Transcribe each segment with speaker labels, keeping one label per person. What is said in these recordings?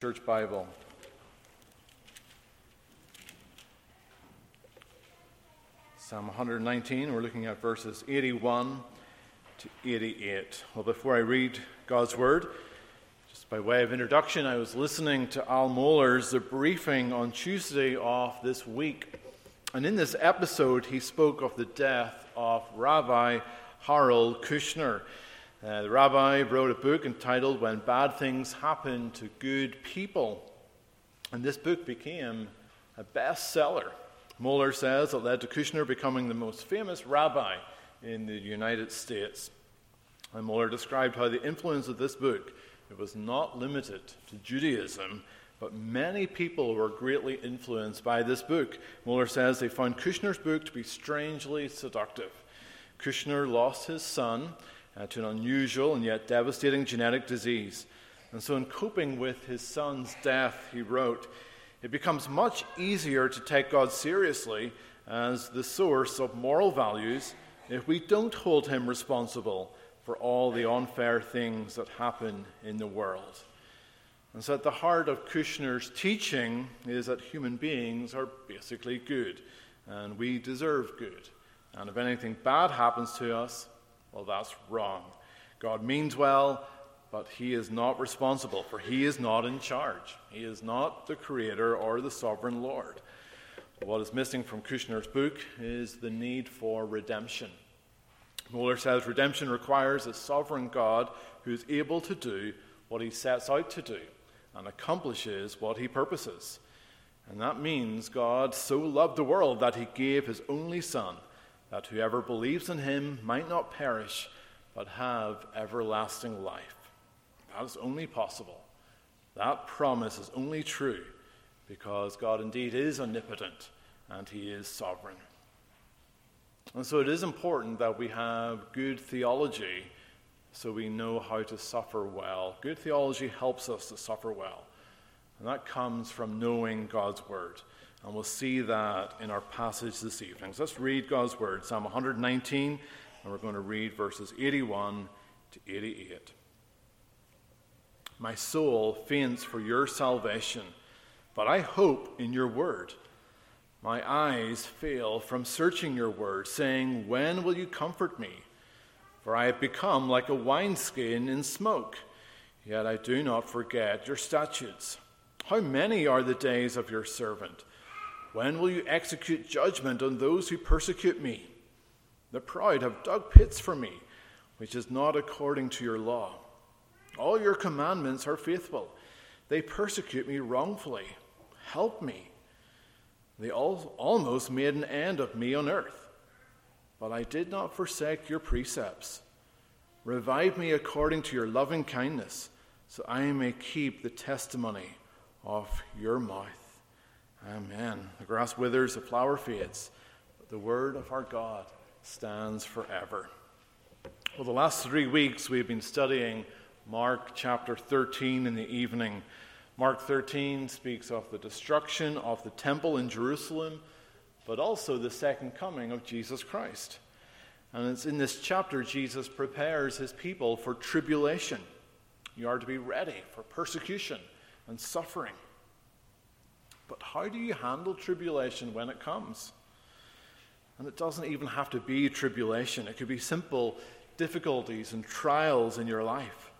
Speaker 1: Church Bible. Psalm 119, we're looking at verses 81 to 88. Well, before I read God's Word, just by way of introduction, I was listening to Al Mohler's the briefing on Tuesday of this week. And in this episode, he spoke of the death of Rabbi Harold Kushner. Uh, the rabbi wrote a book entitled When Bad Things Happen to Good People. And this book became a bestseller. Mohler says it led to Kushner becoming the most famous rabbi in the United States. And Mohler described how the influence of this book it was not limited to Judaism, but many people were greatly influenced by this book. Mohler says they found Kushner's book to be strangely seductive. Kushner lost his son uh, to an unusual and yet devastating genetic disease. And so, in coping with his son's death, he wrote, It becomes much easier to take God seriously as the source of moral values if we don't hold him responsible for all the unfair things that happen in the world. And so, at the heart of Kushner's teaching is that human beings are basically good, and we deserve good. And if anything bad happens to us, well, that's wrong. God means well, but He is not responsible, for He is not in charge. He is not the Creator or the Sovereign Lord. What is missing from Kushner's book is the need for redemption. Mohler says redemption requires a sovereign God who is able to do what he sets out to do and accomplishes what he purposes. And that means God so loved the world that he gave his only Son that whoever believes in him might not perish, but have everlasting life. That is only possible. That promise is only true because God indeed is omnipotent and he is sovereign. And so it is important that we have good theology so we know how to suffer well. Good theology helps us to suffer well. And that comes from knowing God's word. And we'll see that in our passage this evening. So let's read God's word, Psalm 119, and we're going to read verses 81 to 88. My soul faints for your salvation, but I hope in your word. My eyes fail from searching your word, saying, When will you comfort me? For I have become like a wineskin in smoke, yet I do not forget your statutes. How many are the days of your servant? When will you execute judgment on those who persecute me? The proud have dug pits for me, which is not according to your law. All your commandments are faithful. They persecute me wrongfully. Help me. They all, almost made an end of me on earth. But I did not forsake your precepts. Revive me according to your loving kindness, so I may keep the testimony of your mouth. Amen. The grass withers, the flower fades, but the word of our God stands forever. Well, the last three weeks we've been studying Mark chapter 13 in the evening. Mark 13 speaks of the destruction of the temple in Jerusalem, but also the second coming of Jesus Christ. And it's in this chapter Jesus prepares his people for tribulation. You are to be ready for persecution and suffering. But how do you handle tribulation when it comes? And it doesn't even have to be tribulation, it could be simple difficulties and trials in your life.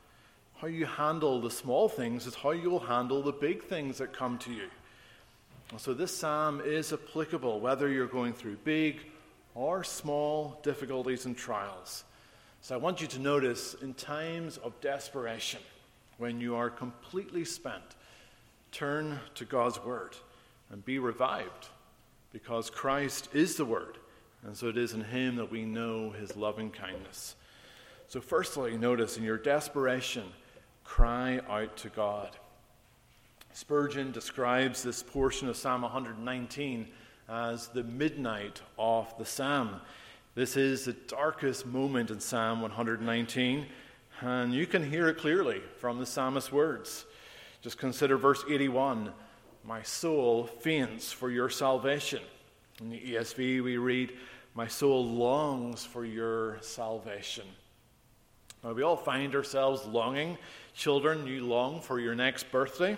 Speaker 1: How you handle the small things is how you'll handle the big things that come to you. so this psalm is applicable whether you're going through big or small difficulties and trials. So I want you to notice in times of desperation, when you are completely spent, turn to God's Word and be revived because Christ is the Word. And so it is in Him that we know His loving kindness. So, firstly, notice in your desperation, cry out to God. Spurgeon describes this portion of Psalm 119 as the midnight of the psalm. This is the darkest moment in Psalm 119, and you can hear it clearly from the psalmist's words. Just consider verse 81 My soul faints for your salvation. In the ESV, we read, My soul longs for your salvation. Now, we all find ourselves longing. Children, you long for your next birthday.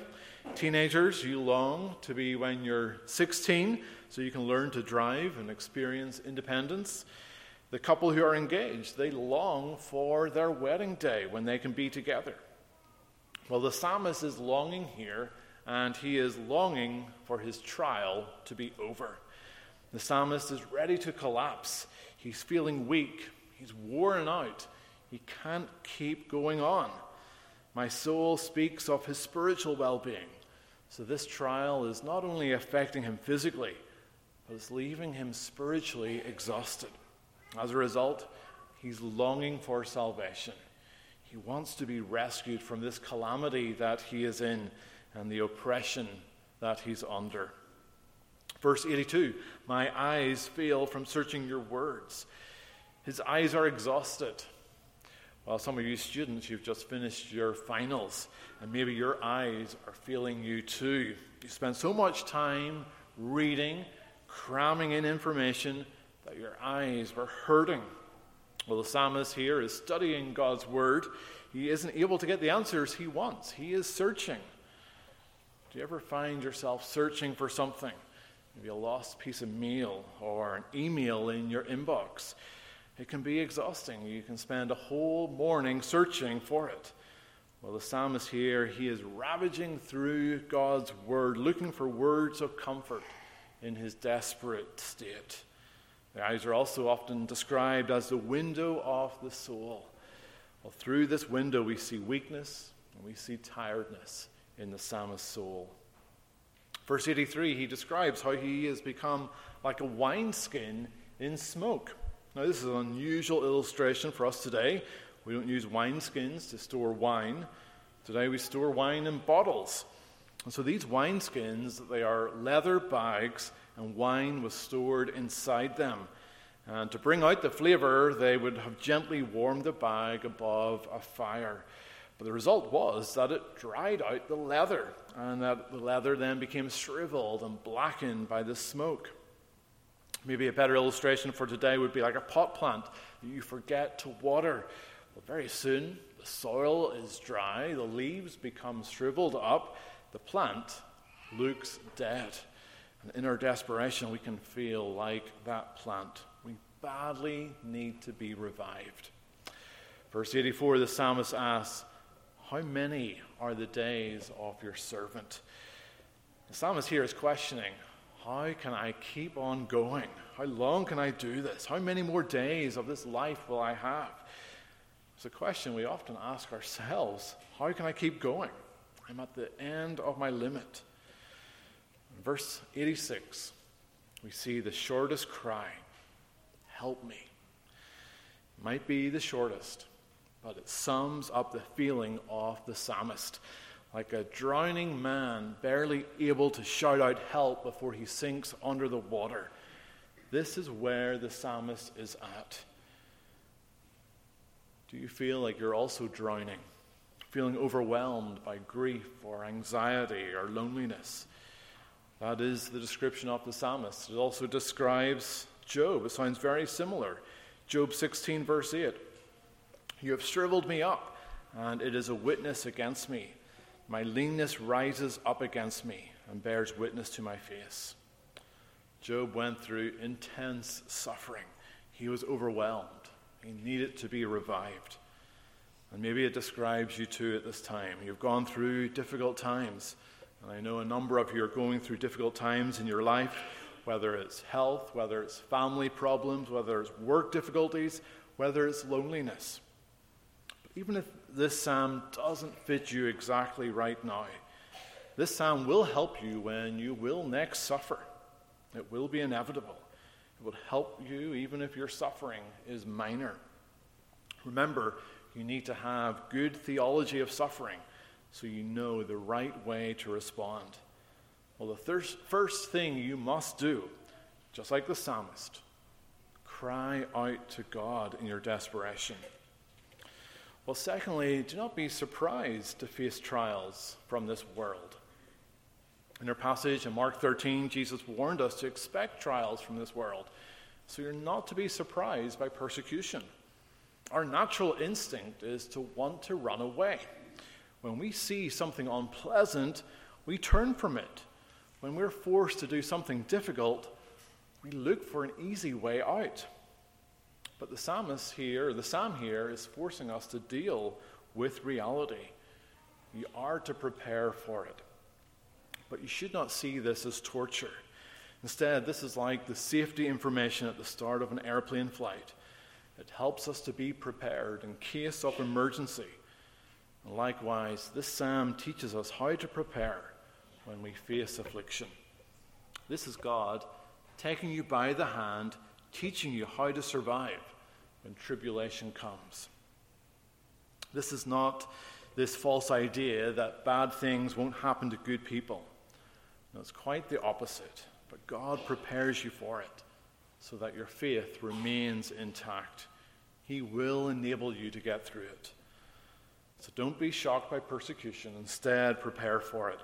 Speaker 1: Teenagers, you long to be when you're 16 so you can learn to drive and experience independence. The couple who are engaged, they long for their wedding day when they can be together. Well, the psalmist is longing here, and he is longing for his trial to be over. The psalmist is ready to collapse. He's feeling weak, he's worn out, he can't keep going on. My soul speaks of his spiritual well being. So, this trial is not only affecting him physically, but it's leaving him spiritually exhausted. As a result, he's longing for salvation. He wants to be rescued from this calamity that he is in and the oppression that he's under. Verse 82 My eyes fail from searching your words. His eyes are exhausted. Well, some of you students, you've just finished your finals, and maybe your eyes are failing you too. You spend so much time reading, cramming in information, that your eyes were hurting. Well, the psalmist here is studying God's word. He isn't able to get the answers he wants, he is searching. Do you ever find yourself searching for something? Maybe a lost piece of mail or an email in your inbox. It can be exhausting. You can spend a whole morning searching for it. Well, the psalmist here, he is ravaging through God's word, looking for words of comfort in his desperate state. The eyes are also often described as the window of the soul. Well, through this window, we see weakness and we see tiredness in the psalmist's soul. Verse 83, he describes how he has become like a wineskin in smoke. Now, this is an unusual illustration for us today. We don't use wineskins to store wine. Today, we store wine in bottles. And so these wineskins, they are leather bags and wine was stored inside them. And to bring out the flavor, they would have gently warmed the bag above a fire. But the result was that it dried out the leather, and that the leather then became shriveled and blackened by the smoke. Maybe a better illustration for today would be like a pot plant that you forget to water. Well, very soon, the soil is dry, the leaves become shriveled up, the plant looks dead. And in our desperation, we can feel like that plant. We badly need to be revived. Verse 84, the psalmist asks, How many are the days of your servant? The psalmist here is questioning, How can I keep on going? How long can I do this? How many more days of this life will I have? It's a question we often ask ourselves How can I keep going? I'm at the end of my limit In verse 86, we see the shortest cry Help me. It might be the shortest, but it sums up the feeling of the psalmist. Like a drowning man, barely able to shout out help before he sinks under the water. This is where the psalmist is at. Do you feel like you're also drowning? Feeling overwhelmed by grief or anxiety or loneliness? That is the description of the psalmist. It also describes Job. It sounds very similar. Job 16, verse 8 You have shriveled me up, and it is a witness against me. My leanness rises up against me and bears witness to my face. Job went through intense suffering. He was overwhelmed. He needed to be revived. And maybe it describes you too at this time. You've gone through difficult times. And I know a number of you are going through difficult times in your life, whether it's health, whether it's family problems, whether it's work difficulties, whether it's loneliness. Even if this psalm doesn't fit you exactly right now, this psalm will help you when you will next suffer. It will be inevitable. It will help you even if your suffering is minor. Remember, you need to have good theology of suffering so you know the right way to respond. Well, the thir- first thing you must do, just like the psalmist, cry out to God in your desperation. Well, secondly, do not be surprised to face trials from this world. In our passage in Mark 13, Jesus warned us to expect trials from this world. So you're not to be surprised by persecution. Our natural instinct is to want to run away. When we see something unpleasant, we turn from it. When we're forced to do something difficult, we look for an easy way out. But the psalmist here, the psalm here, is forcing us to deal with reality. You are to prepare for it. But you should not see this as torture. Instead, this is like the safety information at the start of an airplane flight. It helps us to be prepared in case of emergency. And likewise, this psalm teaches us how to prepare when we face affliction. This is God taking you by the hand, teaching you how to survive when tribulation comes. This is not this false idea that bad things won't happen to good people. No, it's quite the opposite. But God prepares you for it so that your faith remains intact. He will enable you to get through it. So don't be shocked by persecution. Instead, prepare for it.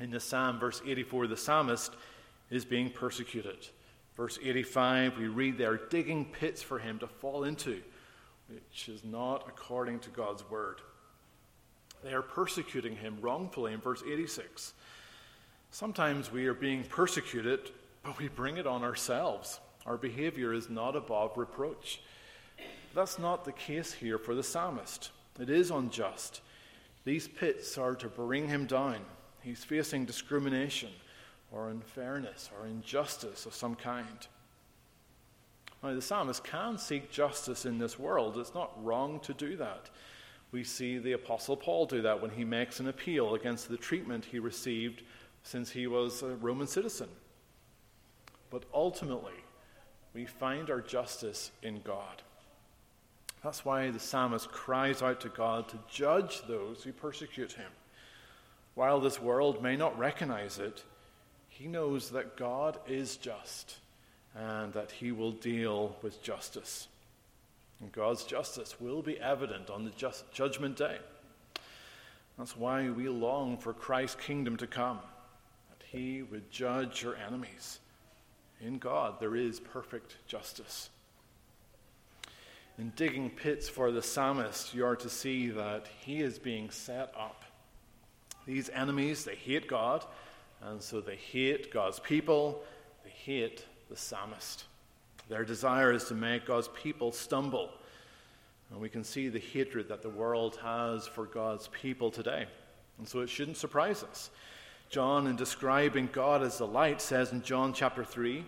Speaker 1: In the psalm, verse 84, the psalmist is being persecuted. Verse 85, we read they are digging pits for him to fall into, which is not according to God's word. They are persecuting him wrongfully in verse 86. Sometimes we are being persecuted, but we bring it on ourselves. Our behavior is not above reproach. That's not the case here for the psalmist. It is unjust. These pits are to bring him down. He's facing discrimination or unfairness or injustice of some kind. Now, the psalmist can seek justice in this world. It's not wrong to do that. We see the Apostle Paul do that when he makes an appeal against the treatment he received since he was a Roman citizen. But ultimately, we find our justice in God. That's why the psalmist cries out to God to judge those who persecute him. While this world may not recognize it, he knows that God is just and that he will deal with justice. And God's justice will be evident on the just, judgment day. That's why we long for Christ's kingdom to come that he would judge your enemies. In God, there is perfect justice. In digging pits for the psalmist, you are to see that he is being set up. These enemies, they hate God, and so they hate God's people, they hate the psalmist. Their desire is to make God's people stumble. And we can see the hatred that the world has for God's people today. And so it shouldn't surprise us John, in describing God as the light, says in John chapter 3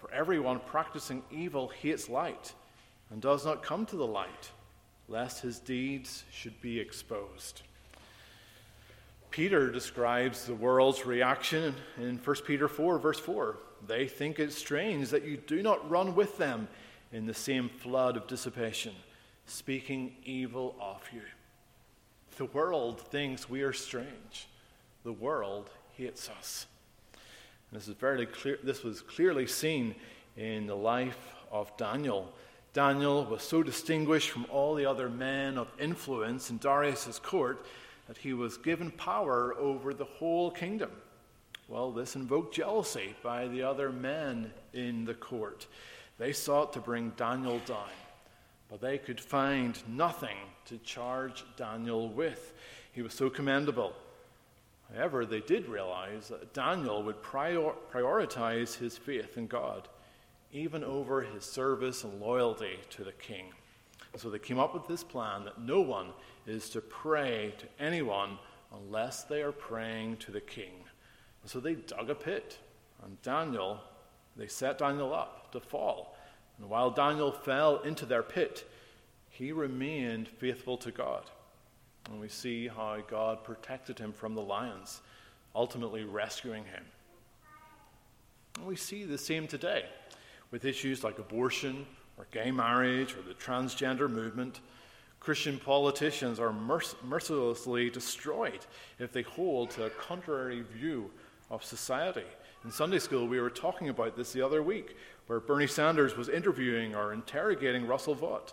Speaker 1: For everyone practicing evil hates light and does not come to the light, lest his deeds should be exposed. Peter describes the world's reaction in 1 Peter 4, verse 4. They think it strange that you do not run with them in the same flood of dissipation, speaking evil of you. The world thinks we are strange. The world hates us. This is very clear. This was clearly seen in the life of Daniel. Daniel was so distinguished from all the other men of influence in Darius's court that he was given power over the whole kingdom. Well, this invoked jealousy by the other men in the court. They sought to bring Daniel down, but they could find nothing to charge Daniel with. He was so commendable. However, they did realize that Daniel would prior- prioritize his faith in God, even over his service and loyalty to the king. So they came up with this plan that no one is to pray to anyone unless they are praying to the king. And so they dug a pit, and Daniel, they set Daniel up to fall. And while Daniel fell into their pit, he remained faithful to God. And we see how God protected him from the lions, ultimately rescuing him. And we see the same today with issues like abortion or gay marriage or the transgender movement. Christian politicians are merc- mercilessly destroyed if they hold to a contrary view of society. In Sunday school, we were talking about this the other week, where Bernie Sanders was interviewing or interrogating Russell Vought,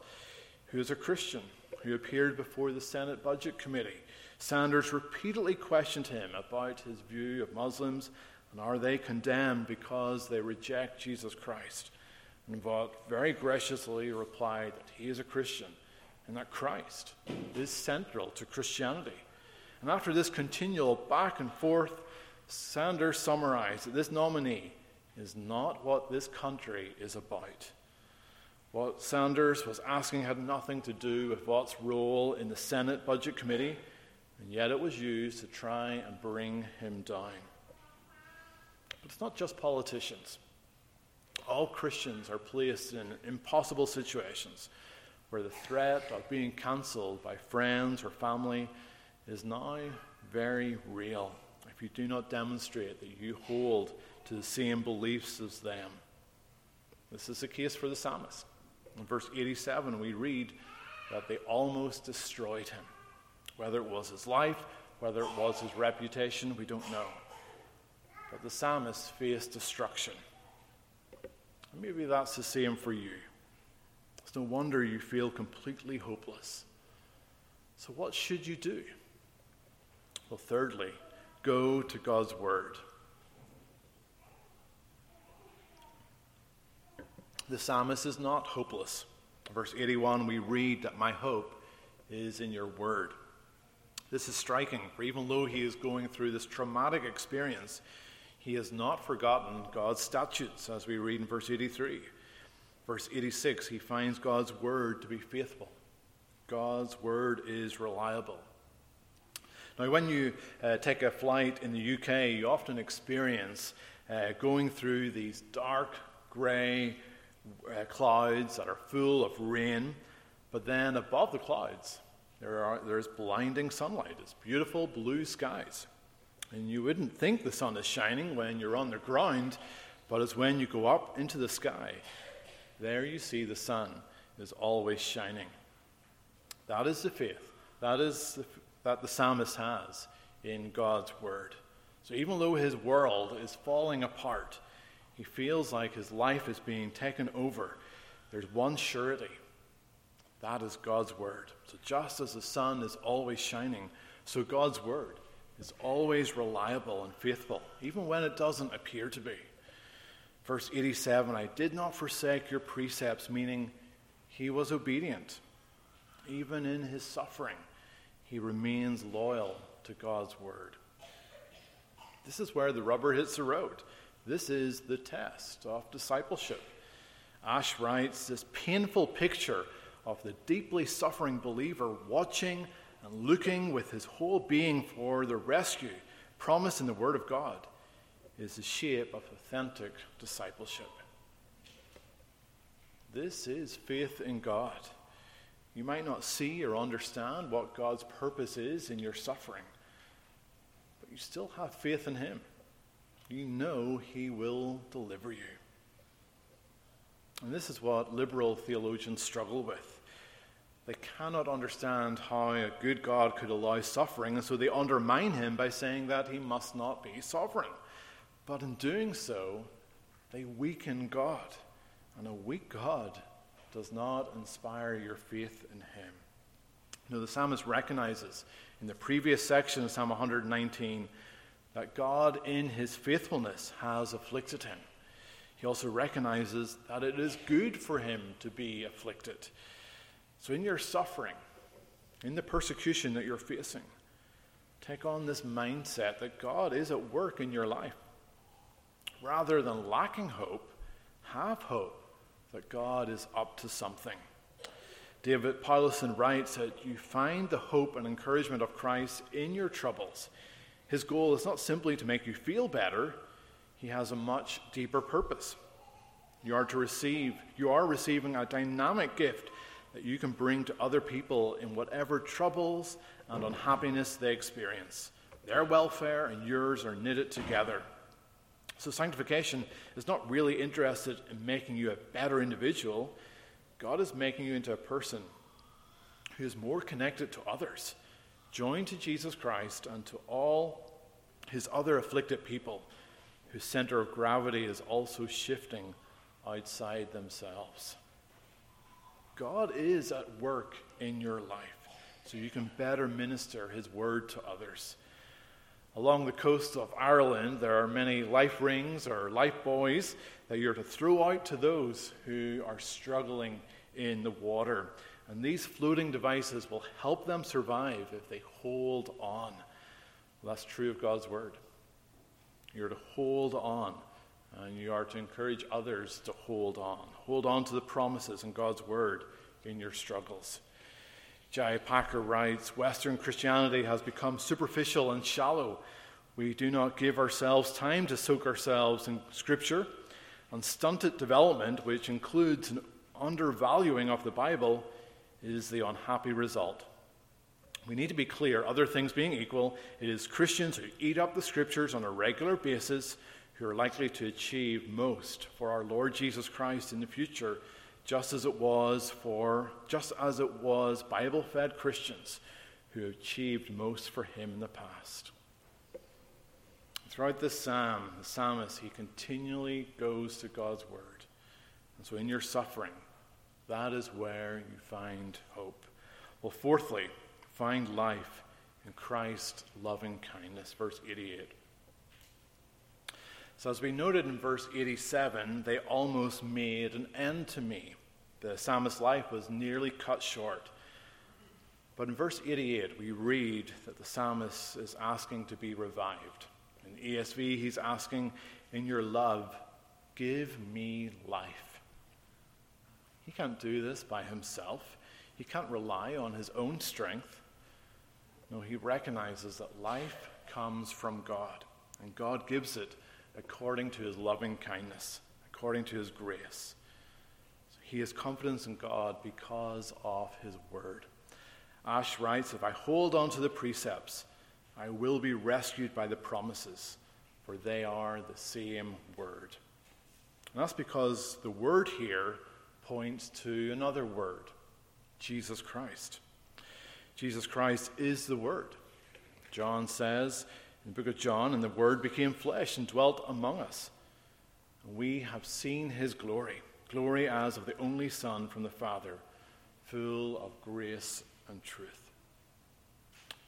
Speaker 1: who is a Christian who appeared before the Senate Budget Committee. Sanders repeatedly questioned him about his view of Muslims and are they condemned because they reject Jesus Christ. And Vought very graciously replied that he is a Christian and that Christ is central to Christianity. And after this continual back and forth, Sanders summarized that this nominee is not what this country is about. What Sanders was asking had nothing to do with Vought's role in the Senate Budget Committee, and yet it was used to try and bring him down. But it's not just politicians. All Christians are placed in impossible situations where the threat of being cancelled by friends or family is now very real if you do not demonstrate that you hold to the same beliefs as them. This is the case for the psalmist. In verse 87, we read that they almost destroyed him. Whether it was his life, whether it was his reputation, we don't know. But the psalmist faced destruction. Maybe that's the same for you. It's no wonder you feel completely hopeless. So, what should you do? Well, thirdly, go to God's Word. The psalmist is not hopeless. Verse 81, we read that my hope is in your Word. This is striking, for even though he is going through this traumatic experience, he has not forgotten God's statutes, as we read in verse 83. Verse 86, he finds God's word to be faithful. God's word is reliable. Now, when you uh, take a flight in the UK, you often experience uh, going through these dark, grey uh, clouds that are full of rain, but then above the clouds, there are, there's blinding sunlight. It's beautiful blue skies. And you wouldn't think the sun is shining when you're on the ground, but it's when you go up into the sky. There you see the sun is always shining. That is the faith. That is the, that the psalmist has in God's word. So even though his world is falling apart, he feels like his life is being taken over. There's one surety. That is God's word. So just as the sun is always shining, so God's word is always reliable and faithful, even when it doesn't appear to be. Verse 87 I did not forsake your precepts, meaning he was obedient. Even in his suffering, he remains loyal to God's word. This is where the rubber hits the road. This is the test of discipleship. Ash writes this painful picture of the deeply suffering believer watching and looking with his whole being for the rescue promised in the Word of God is the shape of authentic discipleship. This is faith in God. You might not see or understand what God's purpose is in your suffering, but you still have faith in Him. You know He will deliver you. And this is what liberal theologians struggle with. They cannot understand how a good God could allow suffering, and so they undermine Him by saying that He must not be sovereign. But in doing so, they weaken God. And a weak God does not inspire your faith in Him. Know, the psalmist recognizes in the previous section of Psalm 119 that God, in His faithfulness, has afflicted him. He also recognizes that it is good for him to be afflicted. So, in your suffering, in the persecution that you're facing, take on this mindset that God is at work in your life. Rather than lacking hope, have hope that God is up to something. David Powlison writes that you find the hope and encouragement of Christ in your troubles. His goal is not simply to make you feel better, he has a much deeper purpose. You are to receive, you are receiving a dynamic gift that you can bring to other people in whatever troubles and unhappiness they experience. Their welfare and yours are knitted together. So, sanctification is not really interested in making you a better individual. God is making you into a person who is more connected to others, joined to Jesus Christ and to all his other afflicted people, whose center of gravity is also shifting outside themselves. God is at work in your life so you can better minister his word to others. Along the coast of Ireland, there are many life rings or life buoys that you're to throw out to those who are struggling in the water. And these floating devices will help them survive if they hold on. Well, that's true of God's word. You're to hold on, and you are to encourage others to hold on. Hold on to the promises in God's word in your struggles. J. Packer writes Western Christianity has become superficial and shallow. We do not give ourselves time to soak ourselves in Scripture, and stunted development, which includes an undervaluing of the Bible, is the unhappy result. We need to be clear, other things being equal, it is Christians who eat up the Scriptures on a regular basis who are likely to achieve most for our Lord Jesus Christ in the future just as it was for just as it was Bible-fed Christians who achieved most for him in the past. Throughout this psalm, the psalmist he continually goes to God's word. And so in your suffering, that is where you find hope. Well, fourthly, find life in Christ's loving kindness. Verse 88. So, as we noted in verse 87, they almost made an end to me. The psalmist's life was nearly cut short. But in verse 88, we read that the psalmist is asking to be revived. In ESV, he's asking, In your love, give me life. He can't do this by himself, he can't rely on his own strength. No, he recognizes that life comes from God, and God gives it according to his loving kindness, according to his grace. So he has confidence in God because of his word. Ash writes If I hold on to the precepts, I will be rescued by the promises, for they are the same word. And that's because the word here points to another word Jesus Christ. Jesus Christ is the Word. John says in the book of John, and the Word became flesh and dwelt among us. We have seen his glory, glory as of the only Son from the Father, full of grace and truth.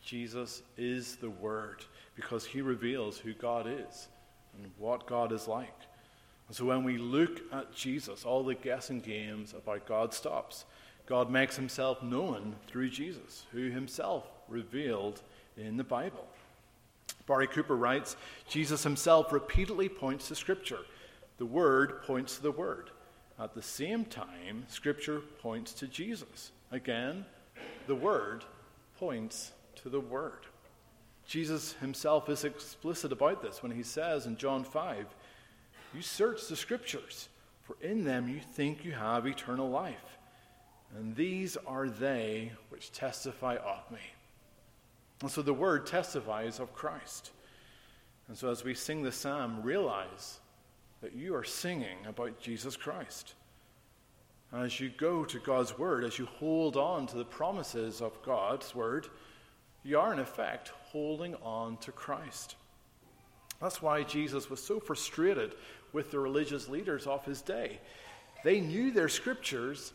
Speaker 1: Jesus is the Word because he reveals who God is and what God is like. And so when we look at Jesus, all the guessing games about God stops. God makes himself known through Jesus, who himself revealed in the Bible. Barry Cooper writes Jesus himself repeatedly points to Scripture. The Word points to the Word. At the same time, Scripture points to Jesus. Again, the Word points to the Word. Jesus himself is explicit about this when he says in John 5 You search the Scriptures, for in them you think you have eternal life. And these are they which testify of me. And so the word testifies of Christ. And so as we sing the psalm, realize that you are singing about Jesus Christ. As you go to God's word, as you hold on to the promises of God's word, you are in effect holding on to Christ. That's why Jesus was so frustrated with the religious leaders of his day. They knew their scriptures,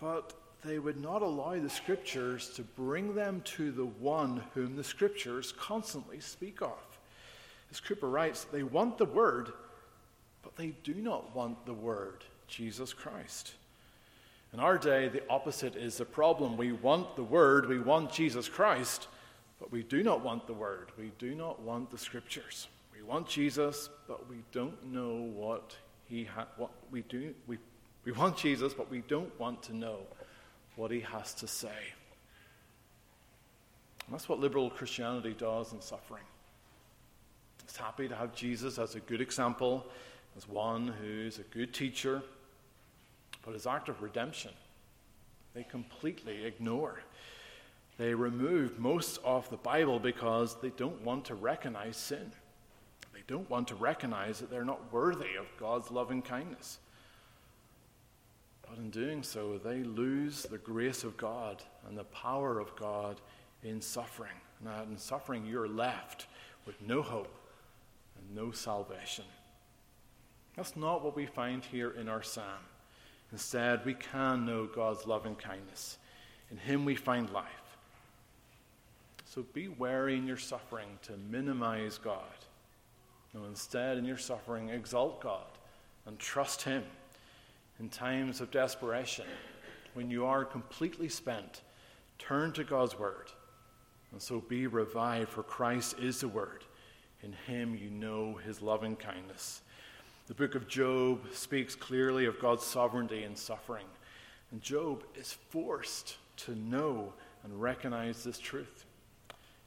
Speaker 1: but they would not allow the scriptures to bring them to the one whom the scriptures constantly speak of. As Cooper writes, they want the word, but they do not want the word, Jesus Christ. In our day, the opposite is the problem. We want the word, we want Jesus Christ, but we do not want the word. We do not want the scriptures. We want Jesus, but we don't know what he ha- what we do we we want Jesus, but we don't want to know what he has to say. And that's what liberal Christianity does in suffering. It's happy to have Jesus as a good example, as one who's a good teacher, but his act of redemption, they completely ignore. They remove most of the Bible because they don't want to recognize sin. They don't want to recognize that they're not worthy of God's loving kindness. But in doing so, they lose the grace of God and the power of God in suffering. And in suffering, you're left with no hope and no salvation. That's not what we find here in our psalm. Instead, we can know God's loving kindness. In Him we find life. So be wary in your suffering to minimize God. No, instead, in your suffering, exalt God and trust Him in times of desperation, when you are completely spent, turn to God's Word And so be revived, for Christ is the Word. In him you know his loving kindness. The book of Job speaks clearly of God's sovereignty in suffering. And Job is forced to know and recognize this truth.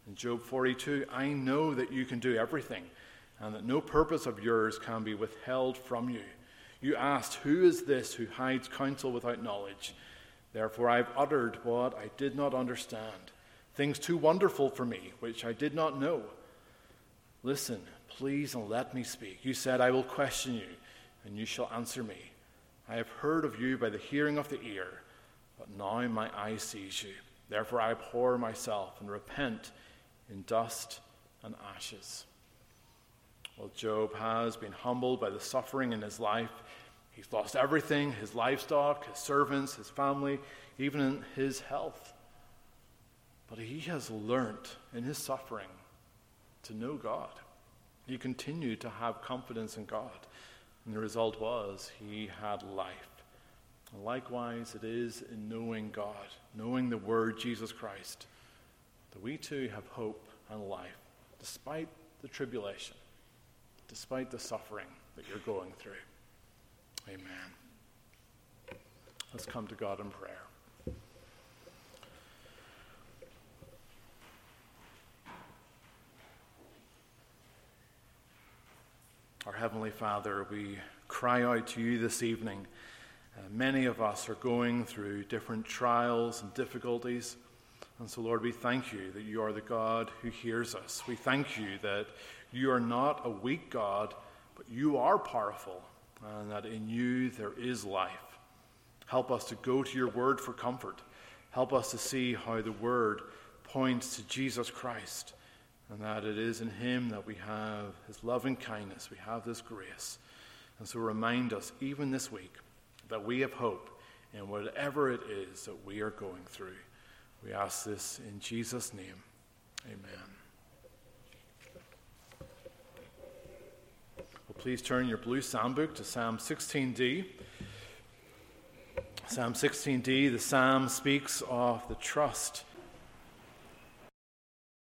Speaker 1: In Job 42, I know that you can do everything and that no purpose of yours can be withheld from you. You asked, Who is this who hides counsel without knowledge? Therefore, I've uttered what I did not understand, things too wonderful for me, which I did not know. Listen, please, and let me speak. You said, I will question you, and you shall answer me. I have heard of you by the hearing of the ear, but now my eye sees you. Therefore, I abhor myself and repent in dust and ashes. Well, Job has been humbled by the suffering in his life. He's lost everything his livestock, his servants, his family, even his health. But he has learnt in his suffering to know God. He continued to have confidence in God. And the result was he had life. Likewise, it is in knowing God, knowing the Word Jesus Christ, that we too have hope and life, despite the tribulation, despite the suffering that you're going through. Amen. Let's come to God in prayer. Our Heavenly Father, we cry out to you this evening. Uh, many of us are going through different trials and difficulties. And so, Lord, we thank you that you are the God who hears us. We thank you that you are not a weak God, but you are powerful, and that in you there is life. Help us to go to your word for comfort. Help us to see how the word points to Jesus Christ, and that it is in him that we have his loving kindness, we have this grace. And so remind us, even this week, that we have hope in whatever it is that we are going through. We ask this in Jesus' name. Amen. Please turn your blue psalm book to Psalm 16d. Psalm 16d, the psalm speaks of the trust